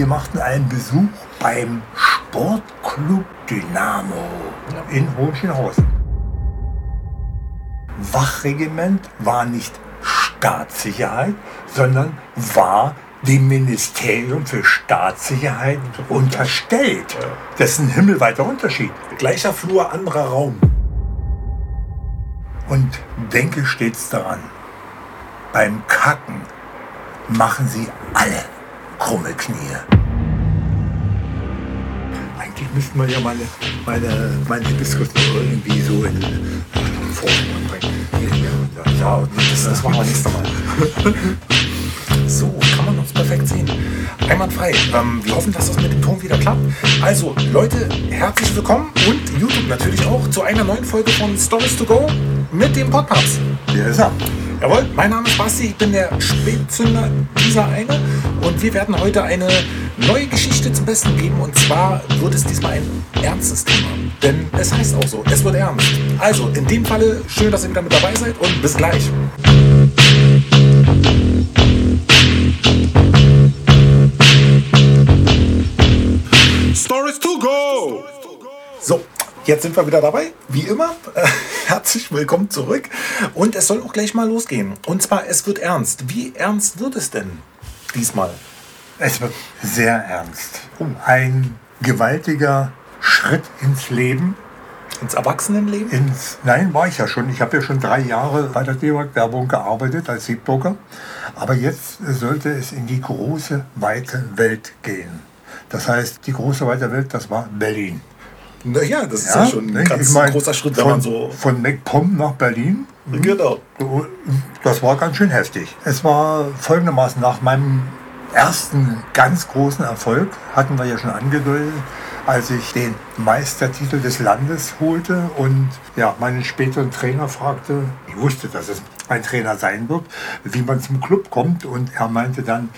wir machten einen Besuch beim Sportclub Dynamo in Hohenschönhausen. Wachregiment war nicht Staatssicherheit, sondern war dem Ministerium für Staatssicherheit unterstellt. Das ist ein himmelweiter Unterschied. Gleicher Flur, anderer Raum. Und denke stets daran, beim Kacken machen sie alle krumme Knie. Eigentlich müssten wir ja meine, meine, meine Hibiskus irgendwie so in Forschung bringen. Ja, das, das machen wir nächstes Mal. So, kann man uns perfekt sehen. Einwandfrei. Ähm, wir hoffen, dass das mit dem Ton wieder klappt. Also, Leute, herzlich willkommen und YouTube natürlich auch zu einer neuen Folge von Stories to Go mit dem Podpaps. Hier ist er. Jawohl, mein Name ist Basti, ich bin der Spätzünder dieser eine und wir werden heute eine neue Geschichte zum Besten geben und zwar wird es diesmal ein ernstes Thema, denn es heißt auch so, es wird ernst. Also in dem Falle schön, dass ihr wieder mit dabei seid und bis gleich. Stories to go! So, jetzt sind wir wieder dabei, wie immer. Äh, herzlich willkommen zurück. Und es soll auch gleich mal losgehen. Und zwar, es wird ernst. Wie ernst wird es denn diesmal? Es wird sehr ernst. Ein gewaltiger Schritt ins Leben. Ins Erwachsenenleben? Ins, nein, war ich ja schon. Ich habe ja schon drei Jahre bei der D-Mark-Werbung gearbeitet als Siebdrucker. Aber jetzt sollte es in die große, weite Welt gehen. Das heißt, die große, weite Welt, das war Berlin. Naja, das ist ja, schon ein ne? ganz Ich mein, großer Schritt, wenn von, man so. Von MacPom nach Berlin. Genau. Das war ganz schön heftig. Es war folgendermaßen, nach meinem ersten ganz großen Erfolg, hatten wir ja schon angedeutet, als ich den Meistertitel des Landes holte und ja, meinen späteren Trainer fragte, ich wusste, dass es mein Trainer sein wird, wie man zum Club kommt und er meinte dann,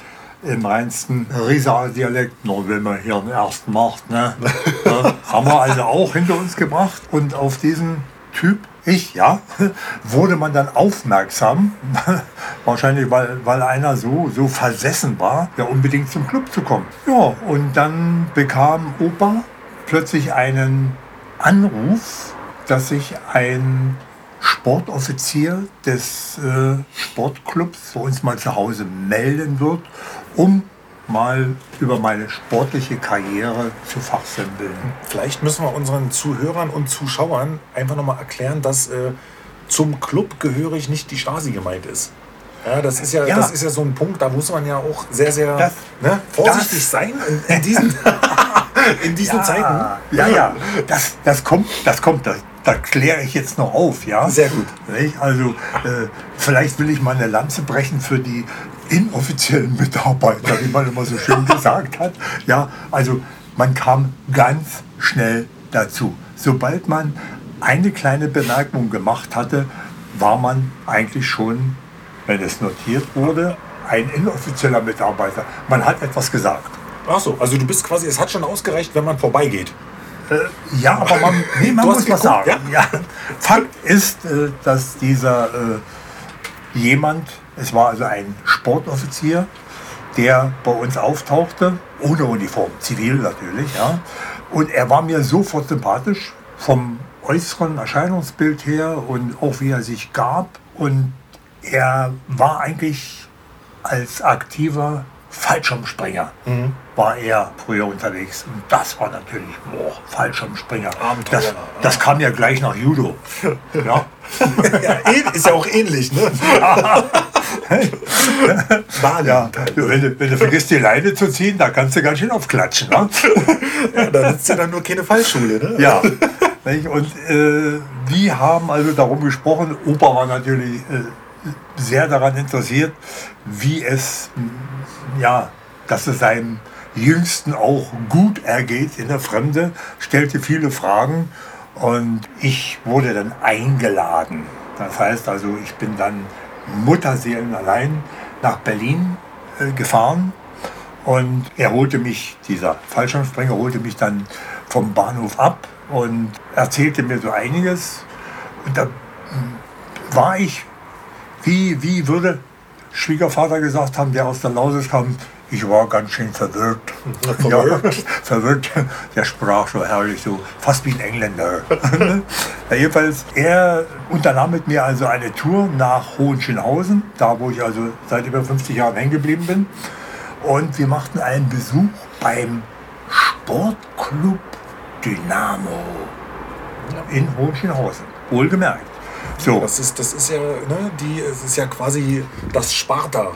im reinsten Rieser Dialekt, nur wenn man hier einen ersten macht, ne? Ja, haben wir also auch hinter uns gebracht und auf diesen Typ, ich, ja, wurde man dann aufmerksam, wahrscheinlich weil, weil einer so, so versessen war, ja unbedingt zum Club zu kommen. Ja, und dann bekam Opa plötzlich einen Anruf, dass sich ein Sportoffizier des äh, Sportclubs bei uns mal zu Hause melden wird, um mal über meine sportliche Karriere zu fachsimpeln. Vielleicht müssen wir unseren Zuhörern und Zuschauern einfach nochmal erklären, dass äh, zum Club gehörig nicht die Stasi gemeint ist. Ja, das ist ja, Ja. Das ist ja so ein Punkt, da muss man ja auch sehr, sehr Das- ne, vorsichtig das- sein in, in diesen, in diesen Zeiten. Ja, ja, das, das kommt, das kommt, das, das kläre ich jetzt noch auf, ja. Sehr gut. Also äh, vielleicht will ich mal eine Lanze brechen für die inoffiziellen Mitarbeiter, wie man immer so schön gesagt hat. Ja, also man kam ganz schnell dazu. Sobald man eine kleine Bemerkung gemacht hatte, war man eigentlich schon, wenn es notiert wurde, ein inoffizieller Mitarbeiter. Man hat etwas gesagt. Ach so, also du bist quasi, es hat schon ausgereicht, wenn man vorbeigeht. Ja, aber man, nee, man muss was sagen. Ja. Fakt ist, äh, dass dieser äh, jemand, es war also ein Sportoffizier, der bei uns auftauchte, ohne Uniform, zivil natürlich, ja. Und er war mir sofort sympathisch vom äußeren Erscheinungsbild her und auch wie er sich gab. Und er war eigentlich als aktiver Fallschirmspringer war er früher unterwegs. Und das war natürlich, boah, Fallschirmspringer. Abenteuer. Das, das kam ja gleich nach Judo. Ja. ja, ist ja auch ähnlich, ne? Wahnsinn. ja. Wenn, du, wenn du vergisst, die Leine zu ziehen, da kannst du ganz schön aufklatschen. Ne? Ja, da sitzt ja dann nur keine Fallschule, ne? Ja. Und äh, die haben also darum gesprochen. Opa war natürlich äh, sehr daran interessiert, wie es, ja, dass es seinem Jüngsten auch gut ergeht in der Fremde, stellte viele Fragen und ich wurde dann eingeladen. Das heißt also, ich bin dann Mutterseelen allein nach Berlin äh, gefahren und er holte mich, dieser Fallschirmspringer holte mich dann vom Bahnhof ab und erzählte mir so einiges. Und da mm, war ich, wie, wie würde Schwiegervater gesagt haben, der aus der Lausitz kam, Ich war ganz schön verwirrt. Verwirrt? Ja, verwirrt. Der sprach so herrlich, so fast wie ein Engländer. ja, jedenfalls, er unternahm mit mir also eine Tour nach Hohenschönhausen, da wo ich also seit über 50 Jahren hängen geblieben bin. Und wir machten einen Besuch beim Sportclub Dynamo in Hohenschönhausen. Wohlgemerkt. So, Das ist, das ist ja, ne, die, es ist ja quasi das Sparta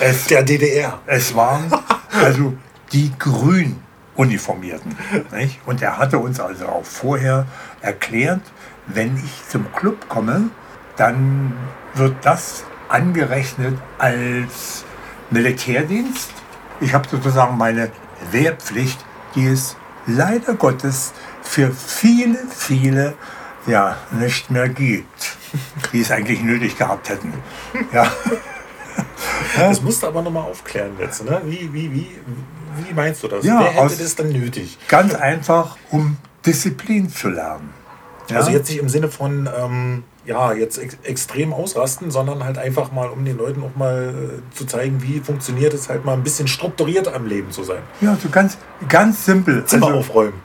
es, der DDR. es waren also die grün Uniformierten. Nicht? Und er hatte uns also auch vorher erklärt, wenn ich zum Club komme, dann wird das angerechnet als Militärdienst. Ich habe sozusagen meine Wehrpflicht, die es leider Gottes für viele, viele ja nicht mehr gibt, die es eigentlich nötig gehabt hätten. Ja. Das musst du aber nochmal aufklären jetzt. Ne? Wie, wie, wie, wie meinst du das? Ja, Wer hätte das denn nötig? Ganz einfach, um Disziplin zu lernen. Ja? Also jetzt nicht im Sinne von, ähm, ja, jetzt ex extrem ausrasten, sondern halt einfach mal, um den Leuten auch mal äh, zu zeigen, wie funktioniert es halt mal ein bisschen strukturierter am Leben zu sein. ja, so ganz, ganz simpel. Zimmer Also aufräumen.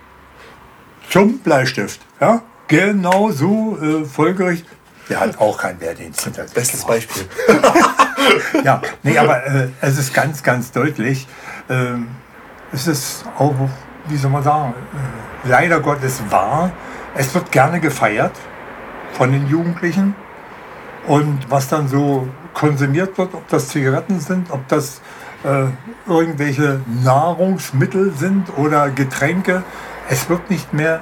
zum Bleistift. Ja? Genau so äh, folgerichtig. Der hat auch keinen Wehrdienst hinter sich Bestes gemacht. Beispiel. Ja, nee, aber äh, es ist ganz, ganz deutlich. Ähm, es ist auch, wie soll man sagen, äh, leider Gottes wahr. Es wird gerne gefeiert von den Jugendlichen. Und was dann so konsumiert wird, ob das Zigaretten sind, ob das äh, irgendwelche Nahrungsmittel sind oder Getränke, es wird nicht mehr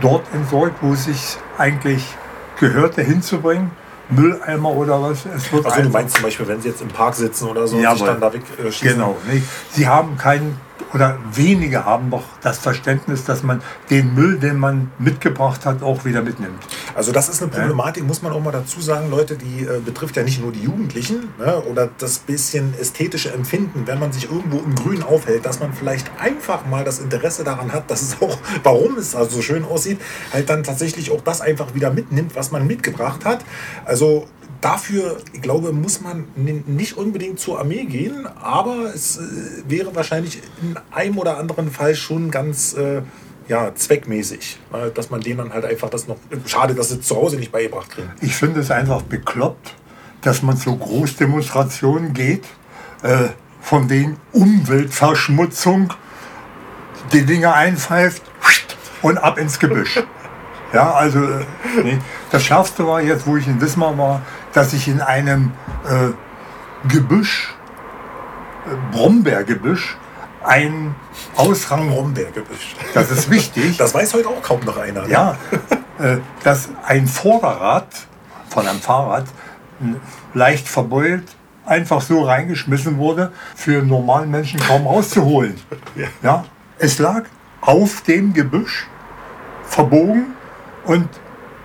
dort entsorgt, wo es sich eigentlich gehörte hinzubringen. Mülleimer oder was. Es wird Also du meinst zum Beispiel, wenn sie jetzt im Park sitzen oder so und Jawohl. sich dann da weg äh, schießen. Genau. Nicht? Sie haben keinen, oder wenige haben doch das Verständnis, dass man den Müll, den man mitgebracht hat, auch wieder mitnimmt. Also das ist eine Problematik, muss man auch mal dazu sagen, Leute, die äh, betrifft ja nicht nur die Jugendlichen ne, oder das bisschen ästhetische Empfinden, wenn man sich irgendwo im Grün aufhält, dass man vielleicht einfach mal das Interesse daran hat, dass es auch, warum es also so schön aussieht, halt dann tatsächlich auch das einfach wieder mitnimmt, was man mitgebracht hat. Also dafür, ich glaube, muss man nicht unbedingt zur Armee gehen, aber es äh, wäre wahrscheinlich in einem oder anderen Fall schon ganz äh, ja, zweckmäßig, äh, dass man denen dann halt einfach das noch. Schade, dass sie zu Hause nicht beigebracht kriegen. Ich finde es einfach bekloppt, dass man zu Großdemonstrationen geht, äh, von denen Umweltverschmutzung die Dinge einpfeift und ab ins Gebüsch. Ja, also äh, nee. das Schärfste war jetzt, wo ich in Wismar war, dass ich in einem äh, Gebüsch, äh, Brombeergebüsch, ein Ausrang, Brombeergebüsch. das ist wichtig, Das weiß heute auch kaum noch einer. ne? ja, äh, dass ein Vorderrad von einem Fahrrad leicht verbeult einfach so reingeschmissen wurde, für einen normalen Menschen kaum rauszuholen. Ja. Ja, es lag auf dem Gebüsch, verbogen und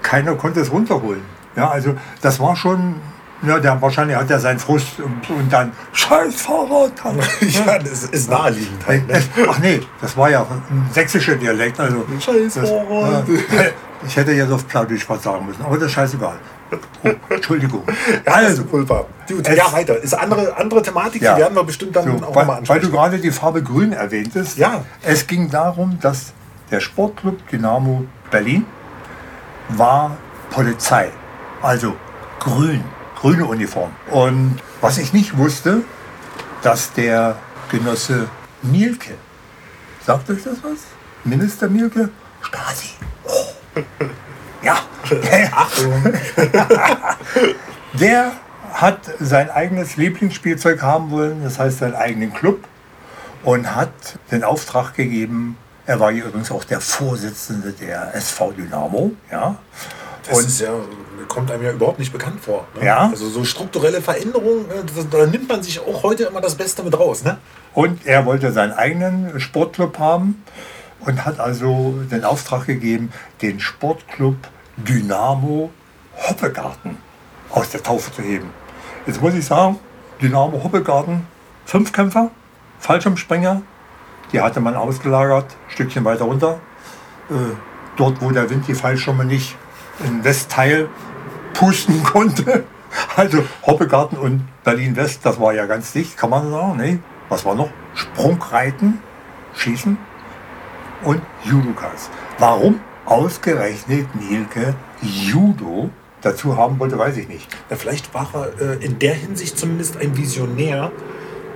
keiner konnte es runterholen. Ja, also das war schon, ja, der, wahrscheinlich hat er seinen Frust und, und dann Scheiß Fahrrad. ja, das ist naheliegend halt. Ne? Ach nee, das war ja ein sächsischer Dialekt. Also Scheiß Fahrrad. äh, ich hätte jetzt auf Plattdeutsch was sagen müssen, aber das ist scheißegal. Oh, Entschuldigung. Ja, Also, Pulver. Gut, ja, weiter. Ist andere, andere Thematik, Ja. die werden wir bestimmt dann so, auch weil, weil ansprechen. du gerade die Farbe Grün erwähntest. Ja. Es ging darum, dass der Sportclub Dynamo Berlin war Polizei. Also grün, grüne Uniform. Und was ich nicht wusste, dass der Genosse Mielke, sagt euch das was? Minister Mielke? Stasi. Oh. Ja. Der hat sein eigenes Lieblingsspielzeug haben wollen, das heißt seinen eigenen Club, und hat den Auftrag gegeben, er war hier übrigens auch der Vorsitzende der SV Dynamo, ja. Das Und ist ja, kommt einem ja überhaupt nicht bekannt vor. Ne? Ja. Also so strukturelle Veränderungen, äh, da nimmt man sich auch heute immer das Beste mit raus. Ne? Und er wollte seinen eigenen Sportclub haben und hat also den Auftrag gegeben, den Sportclub Dynamo Hoppegarten aus der Taufe zu heben. Jetzt muss ich sagen, Dynamo Hoppegarten, Fünfkämpfer, Fallschirmspringer, die hatte man ausgelagert, ein Stückchen weiter runter. Äh, dort, wo der Wind die Fallschirme nicht im Westteil pusten konnte. Also Hoppegarten und Berlin-West, das war ja ganz dicht, kann man sagen. Ne? was war noch? Sprungreiten, Schießen und Judokas. Warum ausgerechnet Mielke Judo dazu haben wollte, weiß ich nicht. Ja, vielleicht war er äh, in der Hinsicht zumindest ein Visionär,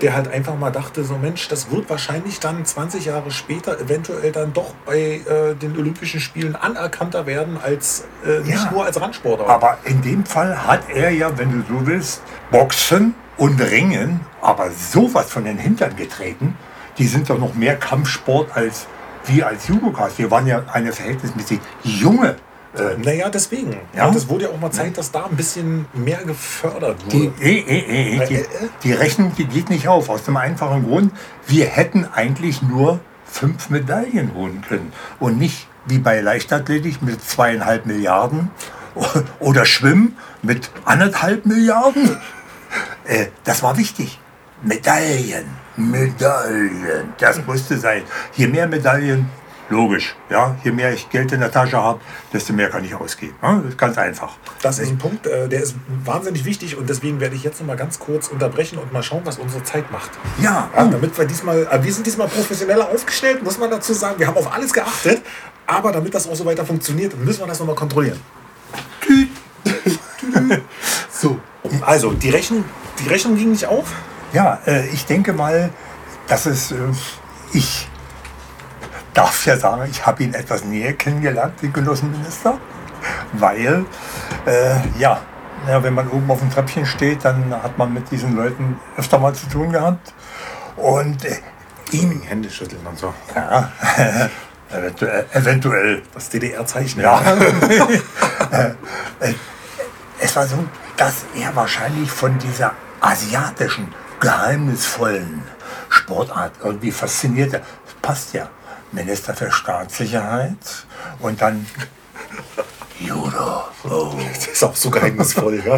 der halt einfach mal dachte, so Mensch, das wird wahrscheinlich dann 20 Jahre später eventuell dann doch bei äh, den Olympischen Spielen anerkannter werden als äh, nicht Ja. nur als Randsportler. Aber in dem Fall hat er ja, wenn du so willst, Boxen und Ringen, aber sowas von den Hintern getreten. Die sind doch noch mehr Kampfsport als wir als Judokas. Wir waren ja eine verhältnismäßig junge. Äh, naja, deswegen. Ja. Und es wurde ja auch mal Zeit, dass da ein bisschen mehr gefördert die, wurde. eh, eh, eh, die, Äh, äh, äh. die Rechnung, die geht nicht auf. Aus dem einfachen Grund, wir hätten eigentlich nur fünf Medaillen holen können. Und nicht wie bei Leichtathletik mit zweieinhalb Milliarden oder Schwimmen mit anderthalb Milliarden. Äh, das war wichtig. Medaillen, Medaillen, das musste sein. Je mehr Medaillen, logisch, ja, je mehr ich Geld in der Tasche habe, desto mehr kann ich ausgeben. Ja, das ist ganz einfach. Das ist ein Punkt, äh, der ist wahnsinnig wichtig und deswegen werde ich jetzt noch mal ganz kurz unterbrechen und mal schauen, was unsere Zeit macht. Ja, Ja, oh, damit wir diesmal, äh, wir sind diesmal professioneller aufgestellt, muss man dazu sagen. Wir haben auf alles geachtet, aber damit das auch so weiter funktioniert, müssen wir das nochmal kontrollieren. tüt. So. Also, die Rechnung, die Rechnung ging nicht auf. Ja, äh, ich denke mal, dass es, äh, ich darf ja sagen, ich habe ihn etwas näher kennengelernt, den Genossenminister, weil, äh, ja, ja, wenn man oben auf dem Treppchen steht, dann hat man mit diesen Leuten öfter mal zu tun gehabt. Und äh, ihm, Hände schütteln und so. ja, eventuell, eventuell Das DDR-Zeichen. ja. Äh, äh, es war so, dass er wahrscheinlich von dieser asiatischen, geheimnisvollen Sportart irgendwie faszinierte. Das passt ja. Minister für Staatssicherheit und dann Judo. Oh. Das ist auch so geheimnisvoll, ja?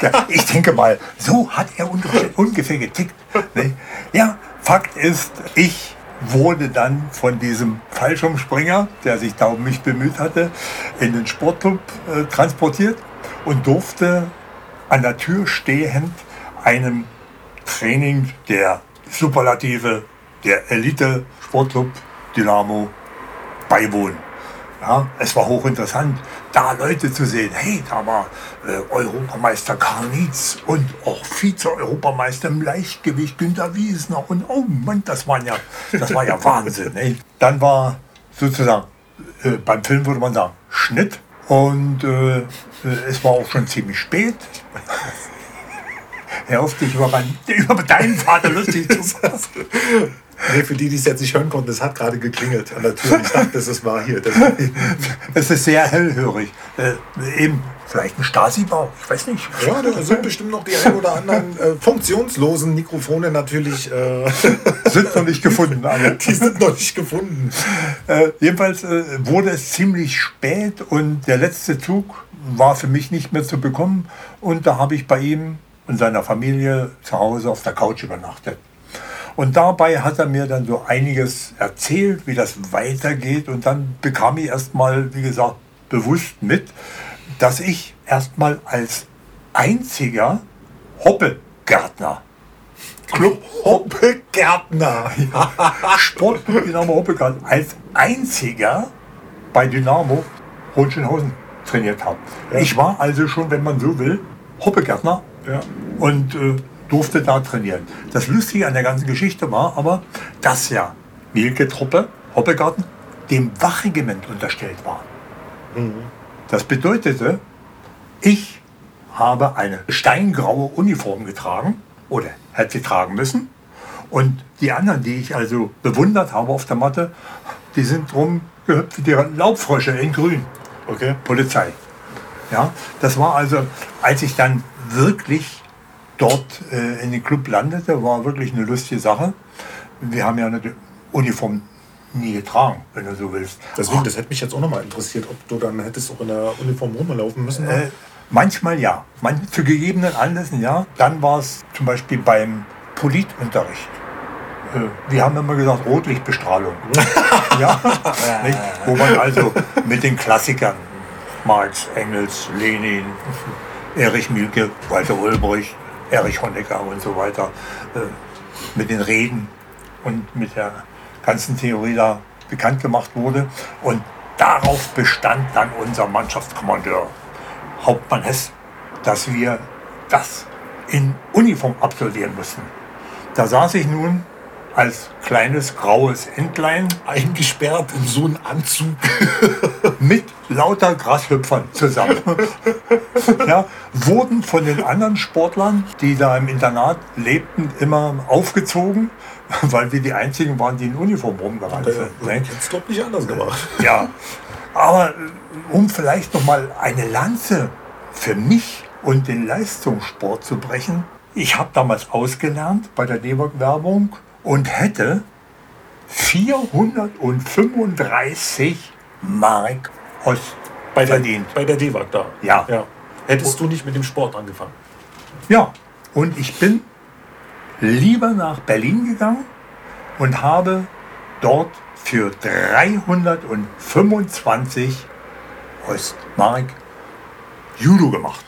Ja, ich denke mal, so hat er ungefähr, ungefähr getickt. Ne? Ja, Fakt ist, ich wurde dann von diesem Fallschirmspringer, der sich da um mich bemüht hatte, in den Sportclub äh, transportiert und durfte an der Tür stehend einem Training der Superlative, der Elite Sportclub Dynamo beiwohnen. Ja, es war hochinteressant, da Leute zu sehen. Hey, da war äh, Europameister Karl Nietz und auch Vize-Europameister im Leichtgewicht Günter Wiesner. Und oh Mann, das war ja, das war ja Wahnsinn. Ey. Dann war sozusagen, äh, beim Film würde man sagen, Schnitt. Und äh, äh, es war auch schon ziemlich spät. Hör auf, dich über, mein, über deinen Vater lustig zu machen. Nee, für die, die es jetzt nicht hören konnten, es hat gerade geklingelt an der Tür. Ich dachte, es war hier. Das, Es ist sehr hellhörig. Äh, eben vielleicht ein Stasi-Bau, ich weiß nicht. ja, da sind bestimmt noch die ein oder anderen äh, funktionslosen Mikrofone natürlich. Äh, Sind noch nicht gefunden. Alle. die sind noch nicht gefunden. Äh, jedenfalls äh, wurde es ziemlich spät und der letzte Zug war für mich nicht mehr zu bekommen. Und da habe ich bei ihm und seiner Familie zu Hause auf der Couch übernachtet. Und dabei hat er mir dann so einiges erzählt, wie das weitergeht. Und dann bekam ich erstmal, wie gesagt, bewusst mit, dass ich erstmal als einziger Hoppelgärtner Club Hoppe-Gärtner. Sportclub Dynamo Hoppelgarten als einziger bei Dynamo Hohenschönhausen trainiert habe. Ich war also schon, wenn man so will, Hoppelgärtner Ja. und äh, durfte da trainieren. Das Lustige an der ganzen Geschichte war aber, dass ja Mielke Truppe, Hoppelgarten, dem Wachregiment unterstellt war. Das bedeutete, ich habe eine steingraue Uniform getragen oder hätte sie tragen müssen. Und die anderen, die ich also bewundert habe auf der Matte, die sind drum gehüpft wie die Laubfrösche in grün. Okay. Polizei. Ja, das war also, als ich dann wirklich dort äh, in den Club landete, war wirklich eine lustige Sache. Wir haben ja eine Uniform nie getragen, wenn du so willst. Deswegen, das hätte mich jetzt auch nochmal interessiert, ob du dann hättest auch in der Uniform rumlaufen müssen. ne? Äh, manchmal ja, Man, zu gegebenen Anlässen ja. Dann war es zum Beispiel beim Politunterricht. Äh, wir haben immer gesagt Rotlichtbestrahlung. ja, wo man also mit den Klassikern Marx, Engels, Lenin, Erich Mielke, Walter Ulbricht, Erich Honecker und so weiter äh, mit den Reden und mit der ganzen Theorie da bekannt gemacht wurde. Und darauf bestand dann unser Mannschaftskommandeur, Hauptmann Hess, dass wir das in Uniform absolvieren mussten. Da saß ich nun als kleines graues Entlein Eingesperrt in so einen Anzug. mit lauter Grashüpfern zusammen. ja, wurden von den anderen Sportlern, die da im Internat lebten, immer aufgezogen, weil wir die einzigen waren, die in Uniform rumgerannt sind. ne? Jetzt doch nicht anders gemacht. Ja, aber äh, um vielleicht noch mal eine Lanze für mich und den Leistungssport zu brechen. Ich habe damals ausgelernt bei der DEWAG-Werbung und hätte 435 Mark Ost Bei der, verdient. bei der DEWAG da. Ja. ja. Hättest du nicht mit dem Sport angefangen? Ja, und ich bin lieber nach Berlin gegangen und habe dort für 325 Ostmark Judo gemacht.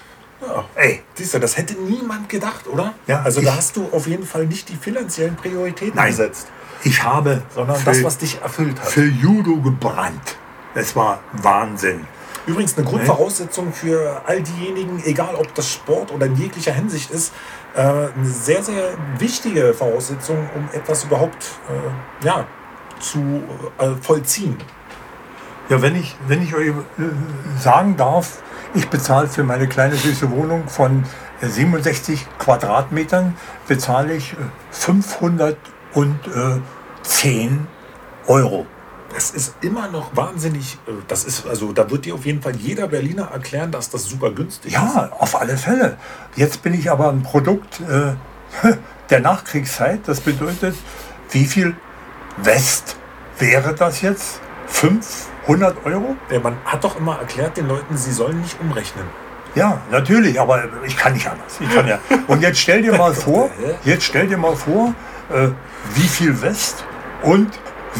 Ja. Ey, Siehst du, das hätte niemand gedacht, oder? Ja, Also da hast du auf jeden Fall nicht die finanziellen Prioritäten Nein. gesetzt, ich habe sondern für, das, was dich erfüllt hat. für Judo gebrannt. Es war Wahnsinn. Übrigens eine Grundvoraussetzung für all diejenigen, egal ob das Sport oder in jeglicher Hinsicht ist, äh, eine sehr, sehr wichtige Voraussetzung, um etwas überhaupt äh, ja, zu äh, vollziehen. Ja, wenn ich, wenn ich euch äh, sagen darf, ich bezahle für meine kleine süße Wohnung von äh, 67 Quadratmetern, bezahle ich äh, 510 Euro. Das ist immer noch wahnsinnig, äh, das ist, also da wird dir auf jeden Fall jeder Berliner erklären, dass das super günstig ist. Ja, auf alle Fälle. Jetzt bin ich aber ein Produkt äh, der Nachkriegszeit. Das bedeutet, wie viel West wäre das jetzt? 500 Euro? Ja, Man hat doch immer erklärt den Leuten, sie sollen nicht umrechnen. Ja, natürlich, aber ich kann nicht anders. Ich kann ja. Und jetzt stell dir mal vor, jetzt stell dir mal vor, äh, wie viel West und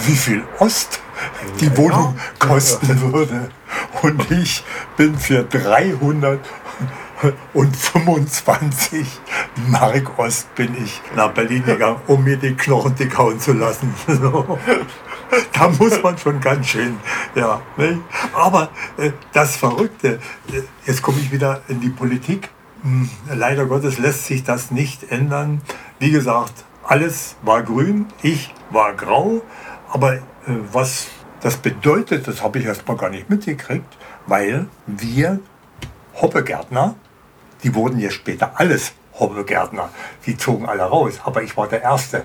wie viel Ost die Wohnung kosten würde. Und ich bin für 325 Mark Ost bin ich nach Berlin gegangen, um mir die Knochen dick hauen zu lassen. So. Da muss man schon ganz schön, ja. Ne? Aber äh, das Verrückte, äh, jetzt komme ich wieder in die Politik. Hm, leider Gottes lässt sich das nicht ändern. Wie gesagt, alles war grün, ich war grau. Aber äh, was das bedeutet, das habe ich erst mal gar nicht mitgekriegt, weil wir Hoppegärtner, die wurden ja später alles Hoppegärtner, die zogen alle raus, aber ich war der Erste.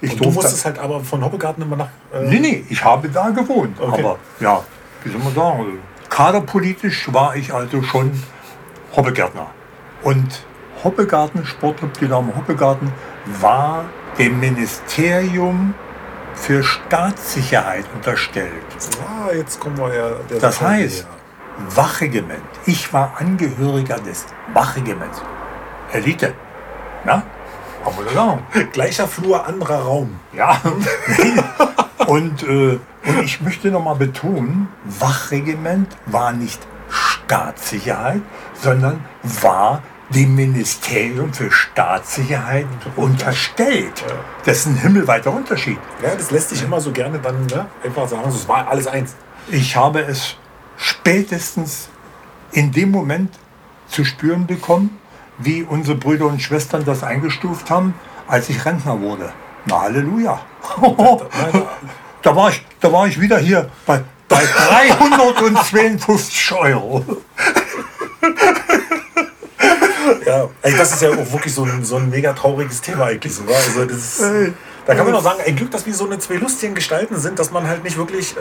Ich Und du musstest halt aber von Hoppegarten immer nach. Äh, Nee, nee, ich habe da gewohnt. Okay. Aber ja, wie soll man sagen, kaderpolitisch war ich also schon Hobbegärtner. Und Hoppegarten, Sportclub Dynamo Hoppegarten, war dem Ministerium für Staatssicherheit unterstellt. Ah, jetzt kommen wir ja. Das heißt, Wachregiment. Ich war Angehöriger des Wachregiments. Elite. Na? Näher. Gleicher Flur, anderer Raum. Ja. und, äh, und ich möchte nochmal betonen, Wachregiment war nicht Staatssicherheit, sondern war dem Ministerium für Staatssicherheit unterstellt. Das ist ein himmelweiter Unterschied. Ja, das lässt sich immer so gerne dann ne, einfach sagen, es war alles eins. Ich habe es spätestens in dem Moment zu spüren bekommen, wie unsere Brüder und Schwestern das eingestuft haben, als ich Rentner wurde. Na Halleluja. Da war ich, da war ich wieder hier bei, bei 352 Euro. Ja, ey, das ist ja auch wirklich so ein, so ein mega trauriges Thema eigentlich sogar. Also das ist. Da kann man auch sagen, ein Glück, dass wir so eine zwei lustigen Gestalten sind, dass man halt nicht wirklich, äh,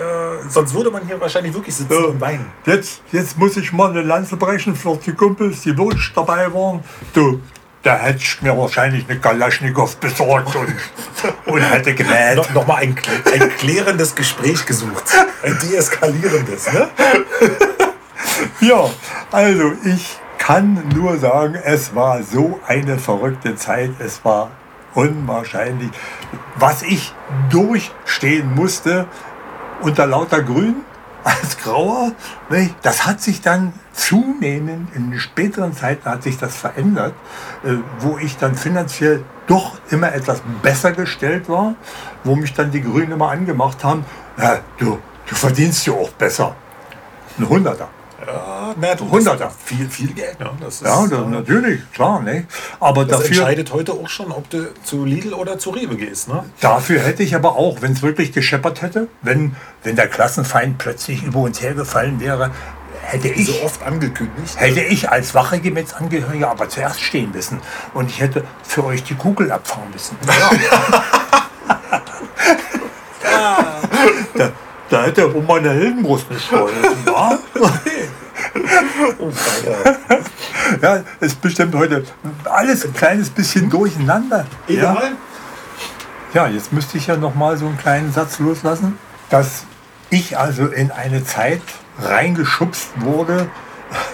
sonst würde man hier wahrscheinlich wirklich sitzen Ja. und weinen. Jetzt, jetzt muss ich mal eine Lanze brechen für die Kumpels, die wirklich dabei waren. Du, da hätte ich mir wahrscheinlich eine Kalaschnikow besorgt und, und hätte gemäht. No, Nochmal ein, ein klärendes Gespräch gesucht. Ein deeskalierendes, ne? Ja, also ich kann nur sagen, es war so eine verrückte Zeit. Es war unwahrscheinlich, was ich durchstehen musste unter lauter Grün als grauer. Nicht? Das hat sich dann zunehmend in späteren Zeiten hat sich das verändert, äh, wo ich dann finanziell doch immer etwas besser gestellt war, wo mich dann die Grünen immer angemacht haben, du, du verdienst ja auch besser. Ein Hunderter. Ja, na, du, Hunderter. Viel, viel Geld. Ne? Das ist, Ja, das, äh, natürlich, klar. Ne? Aber das dafür, entscheidet heute auch schon, ob du zu Lidl oder zu Rewe gehst. Ne? dafür hätte ich aber auch, wenn es wirklich gescheppert hätte, wenn, wenn der Klassenfeind plötzlich über uns hergefallen wäre, hätte ich, So oft angekündigt. hätte ich als Wachegebietsangehöriger aber zuerst stehen müssen. Und ich hätte für euch die Kugel abfahren müssen. da, da hätte um meine Heldenbrust nicht geholfen. wa? Ja, ist bestimmt heute alles ein kleines bisschen durcheinander. Ja? Ja, jetzt müsste ich ja noch mal so einen kleinen Satz loslassen, dass ich also in eine Zeit reingeschubst wurde,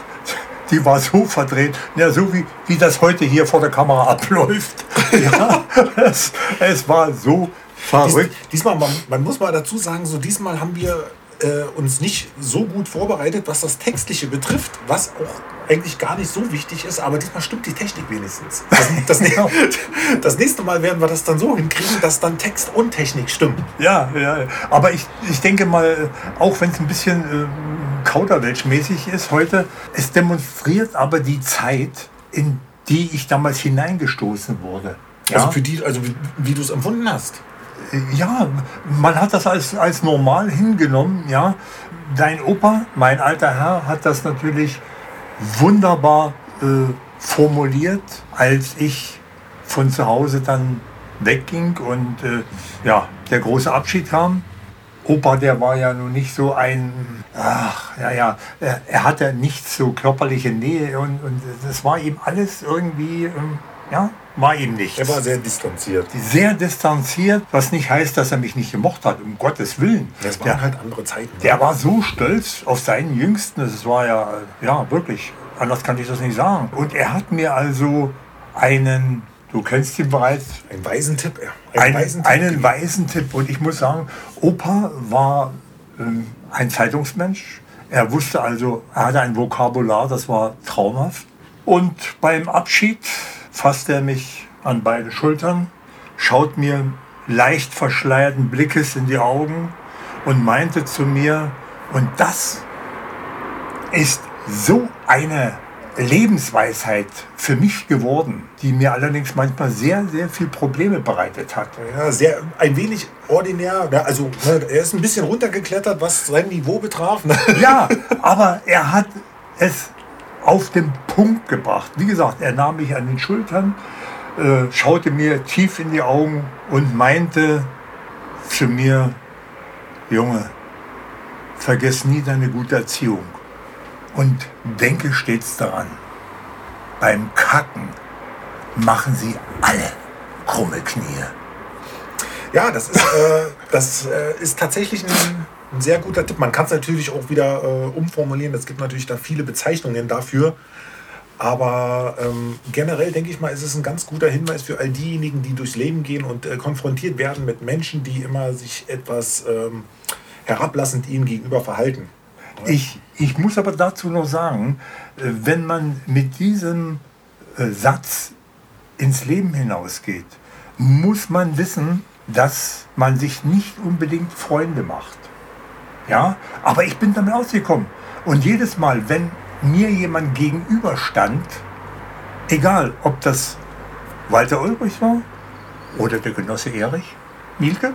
die war so verdreht, ja, so wie, wie das heute hier vor der Kamera abläuft. Ja, es, es war so verrückt. Dies, diesmal, man, man muss mal dazu sagen, so diesmal haben wir äh, uns nicht so gut vorbereitet, was das Textliche betrifft, was auch eigentlich gar nicht so wichtig ist, aber diesmal stimmt die Technik wenigstens. Das, das, Genau. das nächste Mal werden wir das dann so hinkriegen, dass dann Text und Technik stimmen. Ja, ja, aber ich, ich denke mal, auch wenn es ein bisschen äh, kauderwelschmäßig ist heute, es demonstriert aber die Zeit, in die ich damals hineingestoßen wurde. Ja? Also für die, also wie, wie du es empfunden hast. Ja, man hat das als, als normal hingenommen, ja. Dein Opa, mein alter Herr, hat das natürlich wunderbar äh, formuliert, als ich von zu Hause dann wegging und äh, ja, der große Abschied kam. Opa, der war ja nun nicht so ein, ach, ja, ja, er, er hatte nicht so körperliche Nähe und, und das war ihm alles irgendwie, ähm, ja, war ihm nicht Er war sehr distanziert. sehr distanziert, was nicht heißt, dass er mich nicht gemocht hat, um Gottes Willen. Das waren der, halt andere Zeiten. der war so stolz auf seinen Jüngsten, das war ja, ja, wirklich, anders kann ich das nicht sagen. Und er hat mir also einen, du kennst ihn bereits, Ein Waisentipp. ja. einen, Waisentipp einen gegeben. weisen Tipp. Und ich muss sagen, Opa war ähm, ein Zeitungsmensch. Er wusste also, er hatte ein Vokabular, das war traumhaft. Und beim Abschied fasste er mich an beide Schultern, schaut mir leicht verschleierten Blickes in die Augen und meinte zu mir, und das ist so eine Lebensweisheit für mich geworden, die mir allerdings manchmal sehr, sehr viel Probleme bereitet hat. Ja, sehr, ein wenig ordinär. Ja, also ne, er ist ein bisschen runtergeklettert, was sein Niveau betraf. Ne? Ja, aber er hat es auf den Punkt gebracht. Wie gesagt, er nahm mich an den Schultern, äh, schaute mir tief in die Augen und meinte zu mir, Junge, vergiss nie deine gute Erziehung und denke stets daran, beim Kacken machen sie alle krumme Knie. Ja, das ist, äh, das äh, ist tatsächlich ein, ein sehr guter Tipp. Man kann es natürlich auch wieder äh, umformulieren. Es gibt natürlich da viele Bezeichnungen dafür. Aber ähm, generell denke ich mal, ist es ein ganz guter Hinweis für all diejenigen, die durchs Leben gehen und äh, konfrontiert werden mit Menschen, die immer sich etwas ähm, herablassend ihnen gegenüber verhalten. Ich, ich muss aber dazu noch sagen, äh, wenn man mit diesem äh, Satz ins Leben hinausgeht, muss man wissen, dass man sich nicht unbedingt Freunde macht. Ja, aber ich bin damit ausgekommen. Und jedes Mal, wenn mir jemand gegenüberstand, egal ob das Walter Ulrich war oder der Genosse Erich Mielke,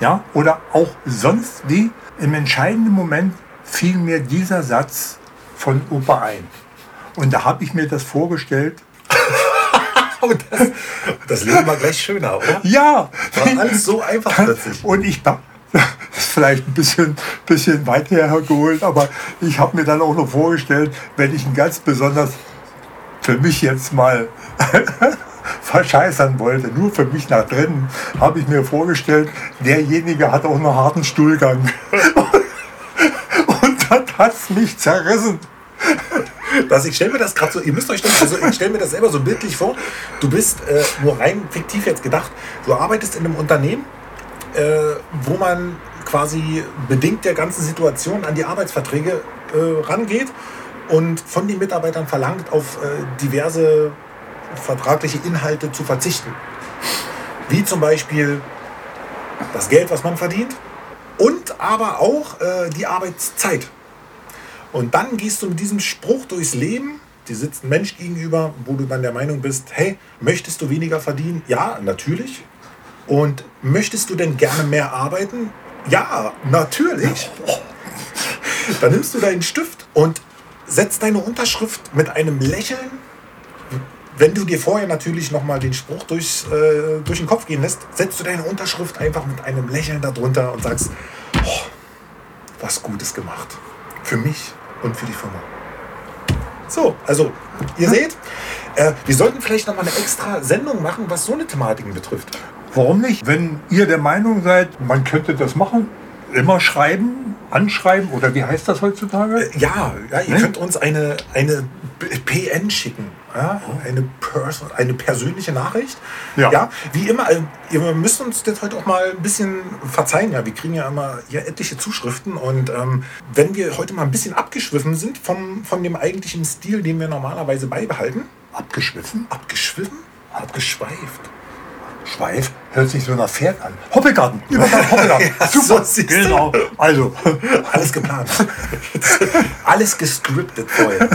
ja, oder auch sonst wie, im entscheidenden Moment fiel mir dieser Satz von Opa ein. Und da habe ich mir das vorgestellt. Und das, das Leben war gleich schöner, oder? Ja, War alles so einfach plötzlich. und ich vielleicht ein bisschen, bisschen weit hergeholt, aber ich habe mir dann auch noch vorgestellt, wenn ich ihn ganz besonders für mich jetzt mal verscheißern wollte, nur für mich nach drinnen, habe ich mir vorgestellt, derjenige hat auch einen harten Stuhlgang. Und das hat mich zerrissen. Das, ich stelle mir das gerade so, ihr müsst euch das, also ich stelle mir das selber so bildlich vor. Du bist äh, nur rein fiktiv jetzt gedacht, du arbeitest in einem Unternehmen, äh, wo man quasi bedingt der ganzen Situation an die Arbeitsverträge äh, rangeht und von den Mitarbeitern verlangt, auf äh, diverse vertragliche Inhalte zu verzichten. Wie zum Beispiel das Geld, was man verdient und aber auch äh, die Arbeitszeit. Und dann gehst du mit diesem Spruch durchs Leben, dir sitzt ein Mensch gegenüber, wo du dann der Meinung bist, hey, möchtest du weniger verdienen? Ja, natürlich. Und möchtest du denn gerne mehr arbeiten? Ja, natürlich. Dann nimmst du deinen Stift und setzt deine Unterschrift mit einem Lächeln. Wenn du dir vorher natürlich nochmal den Spruch durchs, äh, durch den Kopf gehen lässt, setzt du deine Unterschrift einfach mit einem Lächeln darunter und sagst, oh, was Gutes gemacht. Für mich und für die Firma. So, also ihr seht, äh, wir sollten vielleicht nochmal eine extra Sendung machen, was so eine Thematiken betrifft. Warum nicht? Wenn ihr der Meinung seid, man könnte das machen, immer schreiben, anschreiben oder wie heißt das heutzutage? Äh, Ja, ja ihr Ne? könnt uns eine, eine PN schicken. Ja, eine, Person, eine persönliche Nachricht. Ja. wie immer, äh, ihr müsst uns das heute auch mal ein bisschen verzeihen. Ja, wir kriegen ja immer hier etliche Zuschriften und ähm, wenn wir heute mal ein bisschen abgeschwiffen sind vom, von dem eigentlichen Stil, den wir normalerweise beibehalten, Abgeschwiffen? abgeschwiffen, abgeschweift. Schweif hört sich so nach Pferd an. Hoppelgarten, Übergang Hoppelgarten. Ja, Super, so genau. Also, Alles geplant. Alles gescriptet vorher.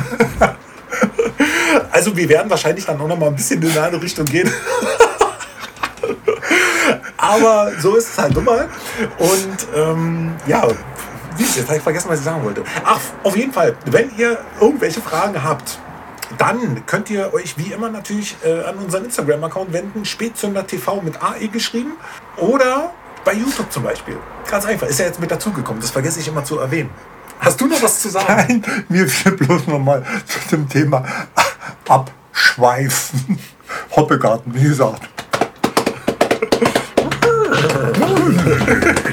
Also wir werden wahrscheinlich dann auch noch mal ein bisschen in eine andere Richtung gehen. Aber so ist es halt nun mal. Und ähm, ja, jetzt habe ich vergessen, was ich sagen wollte. Ach, auf jeden Fall, wenn ihr irgendwelche Fragen habt, dann könnt ihr euch wie immer natürlich äh, an unseren Instagram-Account wenden, Spätzünder TV mit AE geschrieben oder bei YouTube zum Beispiel. Ganz einfach, ist ja jetzt mit dazugekommen, das vergesse ich immer zu erwähnen. Hast du noch was zu sagen? nein, mir fiel bloß noch mal zu dem Thema Abschweifen. Hoppelgarten, wie gesagt.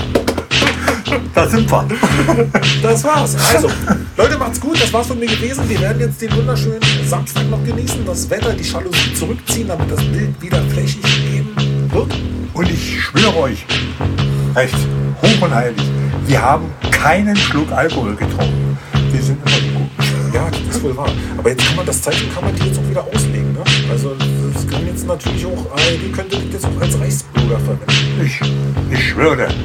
Da sind wir. Das war's. Also, Leute, macht's gut. Das war's von mir gewesen. Wir werden jetzt den wunderschönen Samstag noch genießen, das Wetter, die Jalousie zurückziehen, damit das Bild wieder flächig eben wird. Und ich schwöre euch, recht hoch und heilig, wir haben keinen Schluck Alkohol getrunken. Wir sind immer gut. Ja, das ist wohl wahr. Aber jetzt kann man das Zeichen kann man die jetzt auch wieder auslegen. Ne? Also natürlich auch, ARD könnte das jetzt auch als Reichsbürger verwenden. Ich, ich schwöre.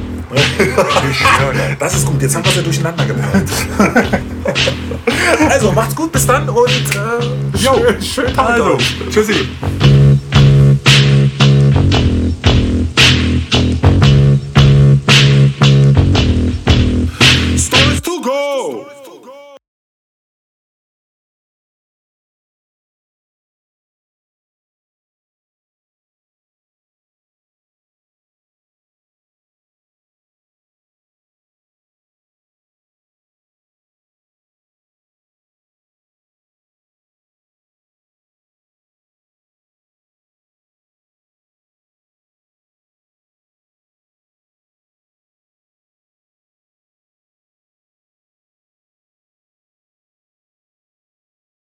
Ich schwöre. Das ist gut, jetzt haben wir sie durcheinander gebracht. also macht's gut, bis dann und äh, Jo, schönen Tag Also, tschüssi.